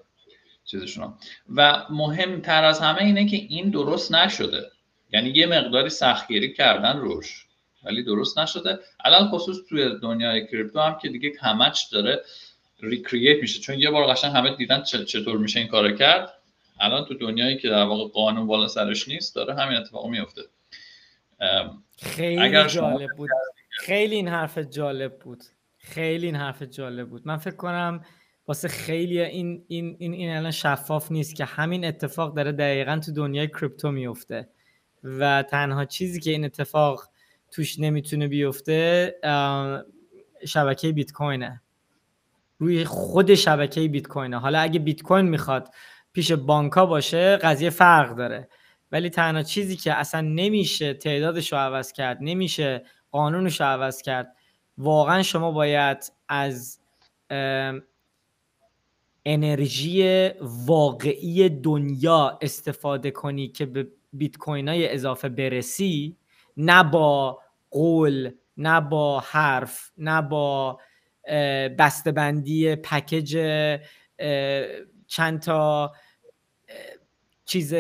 چیزشون و مهمتر از همه اینه که این درست نشده. یعنی یه مقداری سختگیری کردن روش. ولی درست نشده. الان خصوص توی دنیای کریپتو هم که دیگه همش داره ریکرییت میشه. چون یه بار قشنگ همه دیدن چطور میشه این کار کرد. الان تو دنیایی که در واقع قانون بالا سرش نیست داره همین اتفاق میفته. خیلی اگر جالب بود. خیلی این حرف جالب بود. خیلی این حرف جالب بود. من فکر کنم واسه خیلی این این این این الان شفاف نیست که همین اتفاق داره دقیقا تو دنیای کریپتو میفته. و تنها چیزی که این اتفاق توش نمی‌تونه بیفته شبکه بیت کوینه روی خود شبکه بیت کوینه حالا اگه بیت کوین می‌خواد پیش بانکا باشه قضیه فرق داره. ولی تنها چیزی که اصلا نمیشه تعدادش رو عوض کرد نمیشه قانونش رو عوض کرد واقعا شما باید از انرژی واقعی دنیا استفاده کنی که به بیت کوین های اضافه برسی. نه با قول نه با حرف نه با بسته‌بندی پکیج چند تا چیز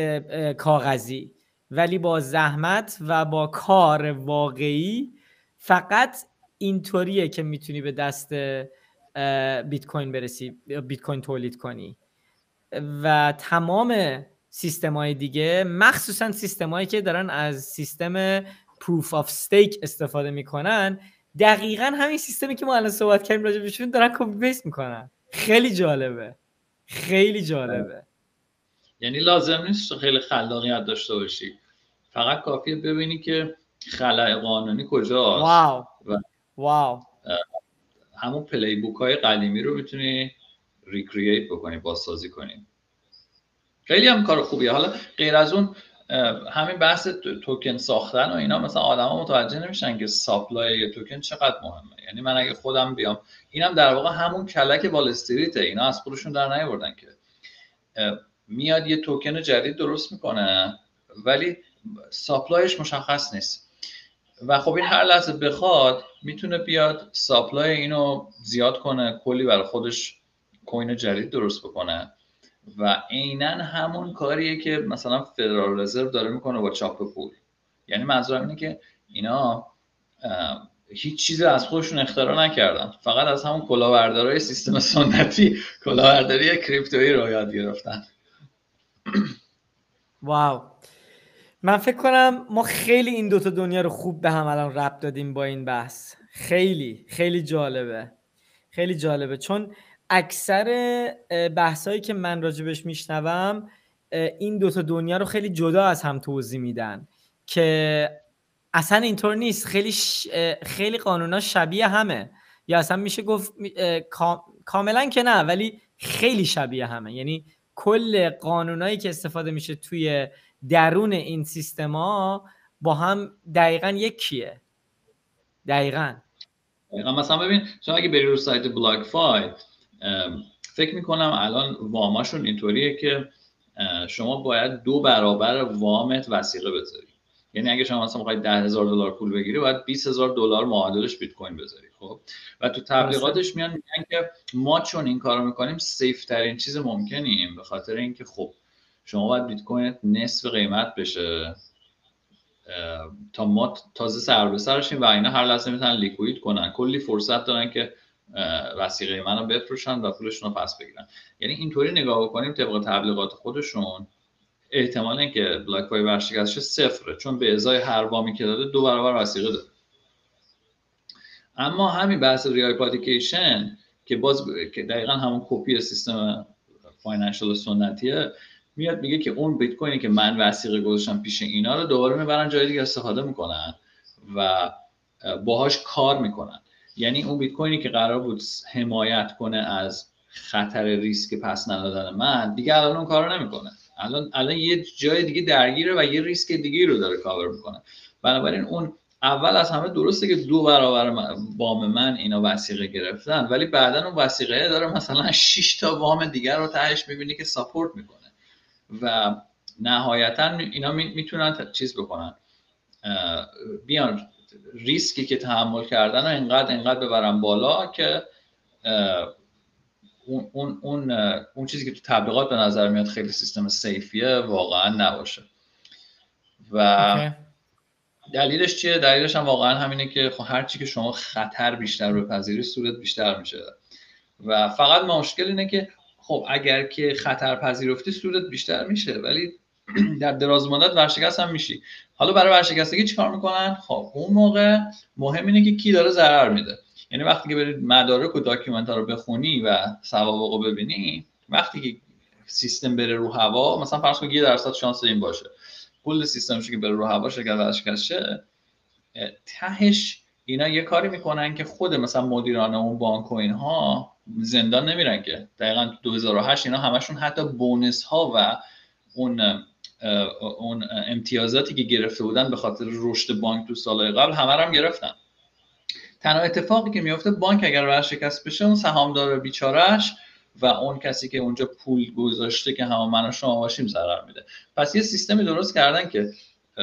کاغذی. ولی با زحمت و با کار واقعی فقط اینطوریه که می‌تونی به دست بیت کوین برسی بیت کوین تولید کنی. و تمام سیستم های دیگه مخصوصا سیستم که دارن از سیستم proof of stake استفاده می‌کنن. دقیقا همین سیستمی که ما الان صحبت کردیم راجع بهشون دارن copy paste می‌کنن. خیلی جالبه. خیلی جالبه. یعنی لازم نیست خیلی خلاقیت داشته باشی. فقط کافیه ببینی که خلای قانونی کجاست. wow. و wow. همون playbook های قدیمی رو می‌تونی recreate بکنی بازسازی کنی. خیلی هم کار خوبیه. حالا غیر از اون همین بحث توکن ساختن و اینا مثلا آدما متوجه نمیشن که supply توکن چقدر مهمه. یعنی من اگه خودم بیام اینم در واقع همون کلک وال استریته. اینا از خودشون در نیاوردن که میاد یه توکن جدید درست می‌کنه ولی supply ش مشخص نیست. و خب این هر لحظه بخواد می‌تونه بیاد supply اینو زیاد کنه کلی برای خودش کوین جدید درست بکنه. و عینا همون کاریه که مثلا فدرال رزرو داره می‌کنه با چاپ پول. یعنی منظورم اینه که اینا هیچ چیزی از خودشون اختراع نکردن. فقط از همون کلاهبردارای سیستم سنتی کلاهبرداری کریپتویی رو یاد گرفتن. واو. من فکر کنم ما خیلی این دوتا دنیا رو خوب به هم الان ربط دادیم با این بحث. خیلی خیلی جالبه. خیلی جالبه. چون اکثر بحثایی که من راجبش میشنوم این دوتا دنیا رو خیلی جدا از هم توضیح میدن که اصلا اینطور نیست. خیلی ش... خیلی قانونا شبیه همه. یا اصلا میشه گفت کاملا که نه ولی خیلی شبیه همه. یعنی کل قانونایی که استفاده میشه توی درون این سیستما با هم دقیقا یکیه. دقیقا. دقیقا. مثلا ببین شما اگه بری رو سایت بلاک فای فکر می‌کنم الان واماشون اینطوریه که شما باید دو برابر وامت وسیقه بذاری. یعنی اگه شما مثلا می‌خواید ده هزار دلار پول بگیری باید 20 هزار دلار معادلش بیت کوین بذاری خب؟ و تو تبلیغاتش میان میگن که ما چون این کارو می‌کنیم سیف ترین چیز ممکنیم به خاطر اینکه خب شما باید بیت کوین نصف قیمت بشه تا ما تازه سر به سرشیم و اینا هر لحظه می‌تونن liquid کنن. کلی فرصت دارن که وثیقه منو بفروشن و پولشون رو پس بگیرن. یعنی اینطوری نگاه بکنیم طبق تبلیغات خودشون احتمال اینکه BlockFi ورشکست شه صفره چون به ازای هر وامی که داده دو برابر وثیقه داده. اما همین بحث rehypothecation که باز که دقیقا همون کپی سیستم financial سنتیه میاد میگه که اون بیت کوینی که من وسیقه گذاشتم پیش اینا رو دوباره می‌برن جای دیگه استفاده می‌کنن و باهاش کار می‌کنن. یعنی اون بیت کوینی که قرار بود حمایت کنه از خطر ریسک پس ندادن من دیگه الان اون کارو نمی‌کنه. الان الان یه جای دیگه درگیره و یه ریسک دیگه رو داره کاور می‌کنه. بنابراین اون اول از همه درسته که دو برابر وام من اینا وسیقه گرفتن ولی بعدا اون وسیقه داره مثلا 6 تا وام دیگر رو تهش می‌بینی که ساپورت می‌کنه. و نهایتا اینا می‌تونن چیز بکنن. بیان ریسکی که تحمل کردن و اینقدر اینقدر ببرن بالا که اون, اون, اون, اون چیزی که تو تبلیغات به نظر میاد خیلی سیستم سیفیه واقعا نباشه. و دلیلش چیه؟ دلیلش هم واقعا همینه که خب هر چی که شما خطر بیشتر بپذیری صورت بیشتر میشه. و فقط مشکل اینه که خب اگر که خطر پذیرفتی سودت بیشتر میشه ولی در دراز مدت ورشکست هم میشی. حالا برای ورشکستگی چیکار می‌کنن؟ خب اون موقع مهم اینه که کی داره ضرر میده. یعنی وقتی که برید مدارک و document ها رو بخونی و سوابق رو ببینی وقتی که سیستم بره رو هوا مثلا فرض کن یه درصد شانس این باشه. کل سیستمش که بره رو هوا شرکت ورشکست شه تهش اینا یه کاری می‌کنن که خود مثلا مدیران اون بانک و اینها زندان نمیرن که. دقیقا 2008 اینا همشون حتی بونس ها و اون اون امتیازاتی که گرفته بودن به خاطر رشد بانک تو سالهای قبل همه هم گرفتن. تنها اتفاقی که میفته بانک اگر ورشکست بشه اون سهامدار بیچارهش و اون کسی که اونجا پول گذاشته که همه من و شما باشیم ضرر میده. پس یه سیستمی درست کردن که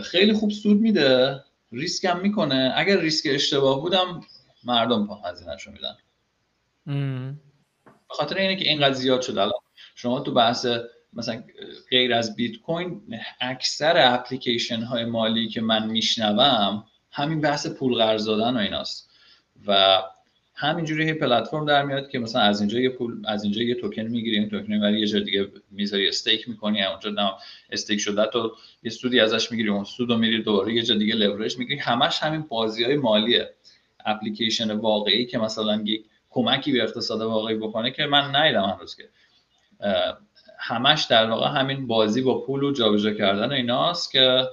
خیلی خوب سود میده ریسک هم می‌کنه. اگر ریسک اشتباه بودم مردم پا هزینهشو میدن. به خاطر اینه که اینقدر زیاد شد. الان شما تو بحث مثلا غیر از بیت کوین اکثر اپلیکیشن های مالی که من میشنوم همین بحث پول قرض دادن و ایناست. و همینجوری یه پلتفرم در میاد که مثلا از اینجا یه پول از اینجا یه توکن می‌گیری این توکن ولی یه جای دیگه می‌ذاری استیک می‌کنی اونجا نه استیک شده تو یه سودی ازش می‌گیری اون سودو میری دوباره یه جای دیگه لورج می‌گیری. همش همین بازی های مالیه. اپلیکیشن واقعی که مثلا یک کمکی به اقتصاد واقعی بکنه که من ندیدم هنوز که همش در واقع همین بازی با پول و جابجا کردن ایناست که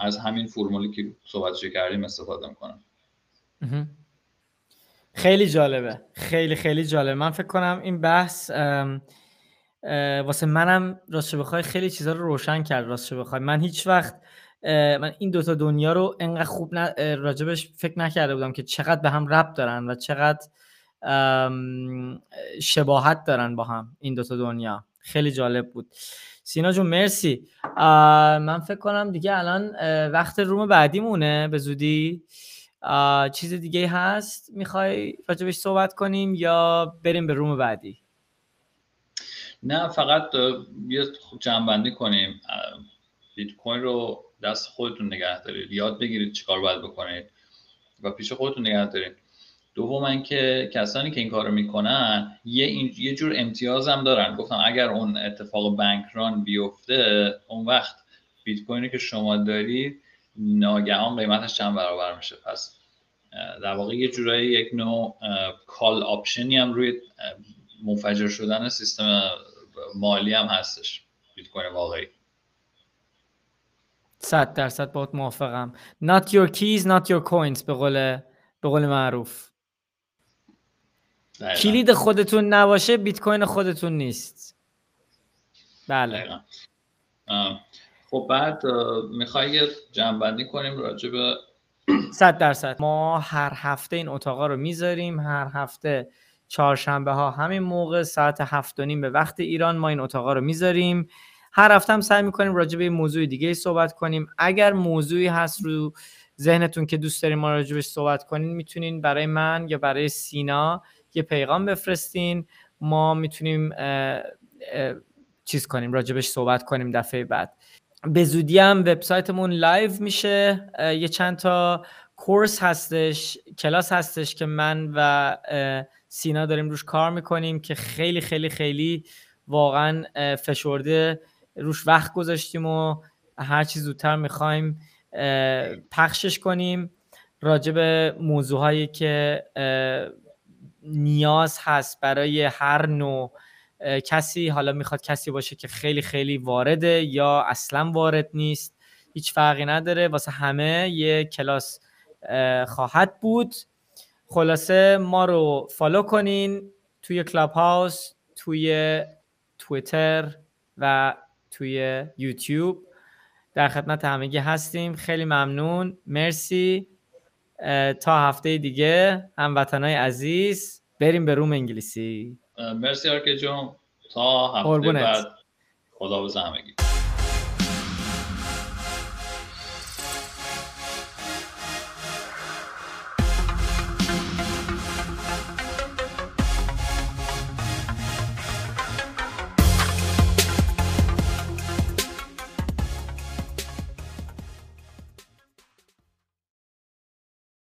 از همین فرمولی که صحبتش کردیم استفاده می‌کنم. خیلی جالبه. خیلی خیلی جالبه. من فکر کنم این بحث واسه منم راستش بخوای خیلی چیزا رو روشن کرد راستش بخوای. من هیچ وقت من این دوتا دنیا رو انقدر خوب راجبش فکر نکرده بودم که چقدر به هم ربط دارن و چقدر شباهت دارن با هم این دوتا دنیا. خیلی جالب بود. سینا جون مرسی. من فکر کنم دیگه الان وقت روم بعدی مونه به زودی. چیز دیگه هست؟ می‌خوای راجبش صحبت کنیم یا بریم به روم بعدی؟ نه فقط یه جنبندی کنیم. بیت کوین رو دست خودتون نگه دارید. یاد بگیرید چیکار باید بکنید. و پیش خودتون نگه دارید. دوم اینکه کسانی که این کارو می‌کنن یه, این، یه جور امتیاز هم دارن. گفتم اگر اون اتفاق بانکران بیفته اون وقت بیت کوینی که شما دارید ناگهان قیمتش چند برابر میشه. پس در واقع یه جورایی یک نوع call option ی هم روی منفجر شدن سیستم مالی هم هستش. بیت کوین واقعی. صد درصد باهات موافقم. Not your keys not your coins به قول به قول معروف. کلید خودتون نباشه بیت کوین خودتون نیست. بله. خب بعد می‌خوای جمع‌بندی کنیم راجع به صد درصد. ما هر هفته این اتاقا رو می‌ذاریم. هر هفته چهارشنبه ها همین موقع ساعت هفت و نیم به وقت ایران ما این اتاقا رو می‌ذاریم. هر هفته هم سعی می‌کنیم راجع به موضوع دیگه صحبت کنیم. اگر موضوعی هست رو ذهنتون که دوست داریم ما راجبش صحبت کنین می‌تونین برای من یا برای سینا یه پیغام بفرستین. ما می‌تونیم چیز کنیم راجبش صحبت کنیم دفعه بعد. به زودی هم وبسایتمون live میشه. یه چند تا course هستش کلاس هستش که من و سینا داریم روش کار می‌کنیم که خیلی خیلی خیلی واقعا فشرده روش وقت گذاشتیم و هر چی زودتر می‌خوایم پخشش کنیم. راجع به موضوع که نیاز هست برای هر نوع کسی حالا می‌خواد کسی باشه که خیلی خیلی وارده یا اصلا وارد نیست هیچ فرقی نداره. واسه همه یه کلاس خواهد بود. خلاصه ما رو follow کنین توی کلاب هاوس توی توییتر و توی یوتیوب. در خدمت همگی هستیم. خیلی ممنون. مرسی. تا هفته دیگه هموطنای عزیز بریم به room انگلیسی. مرسی آرکه جون تا هفته بعد. خدا همگی.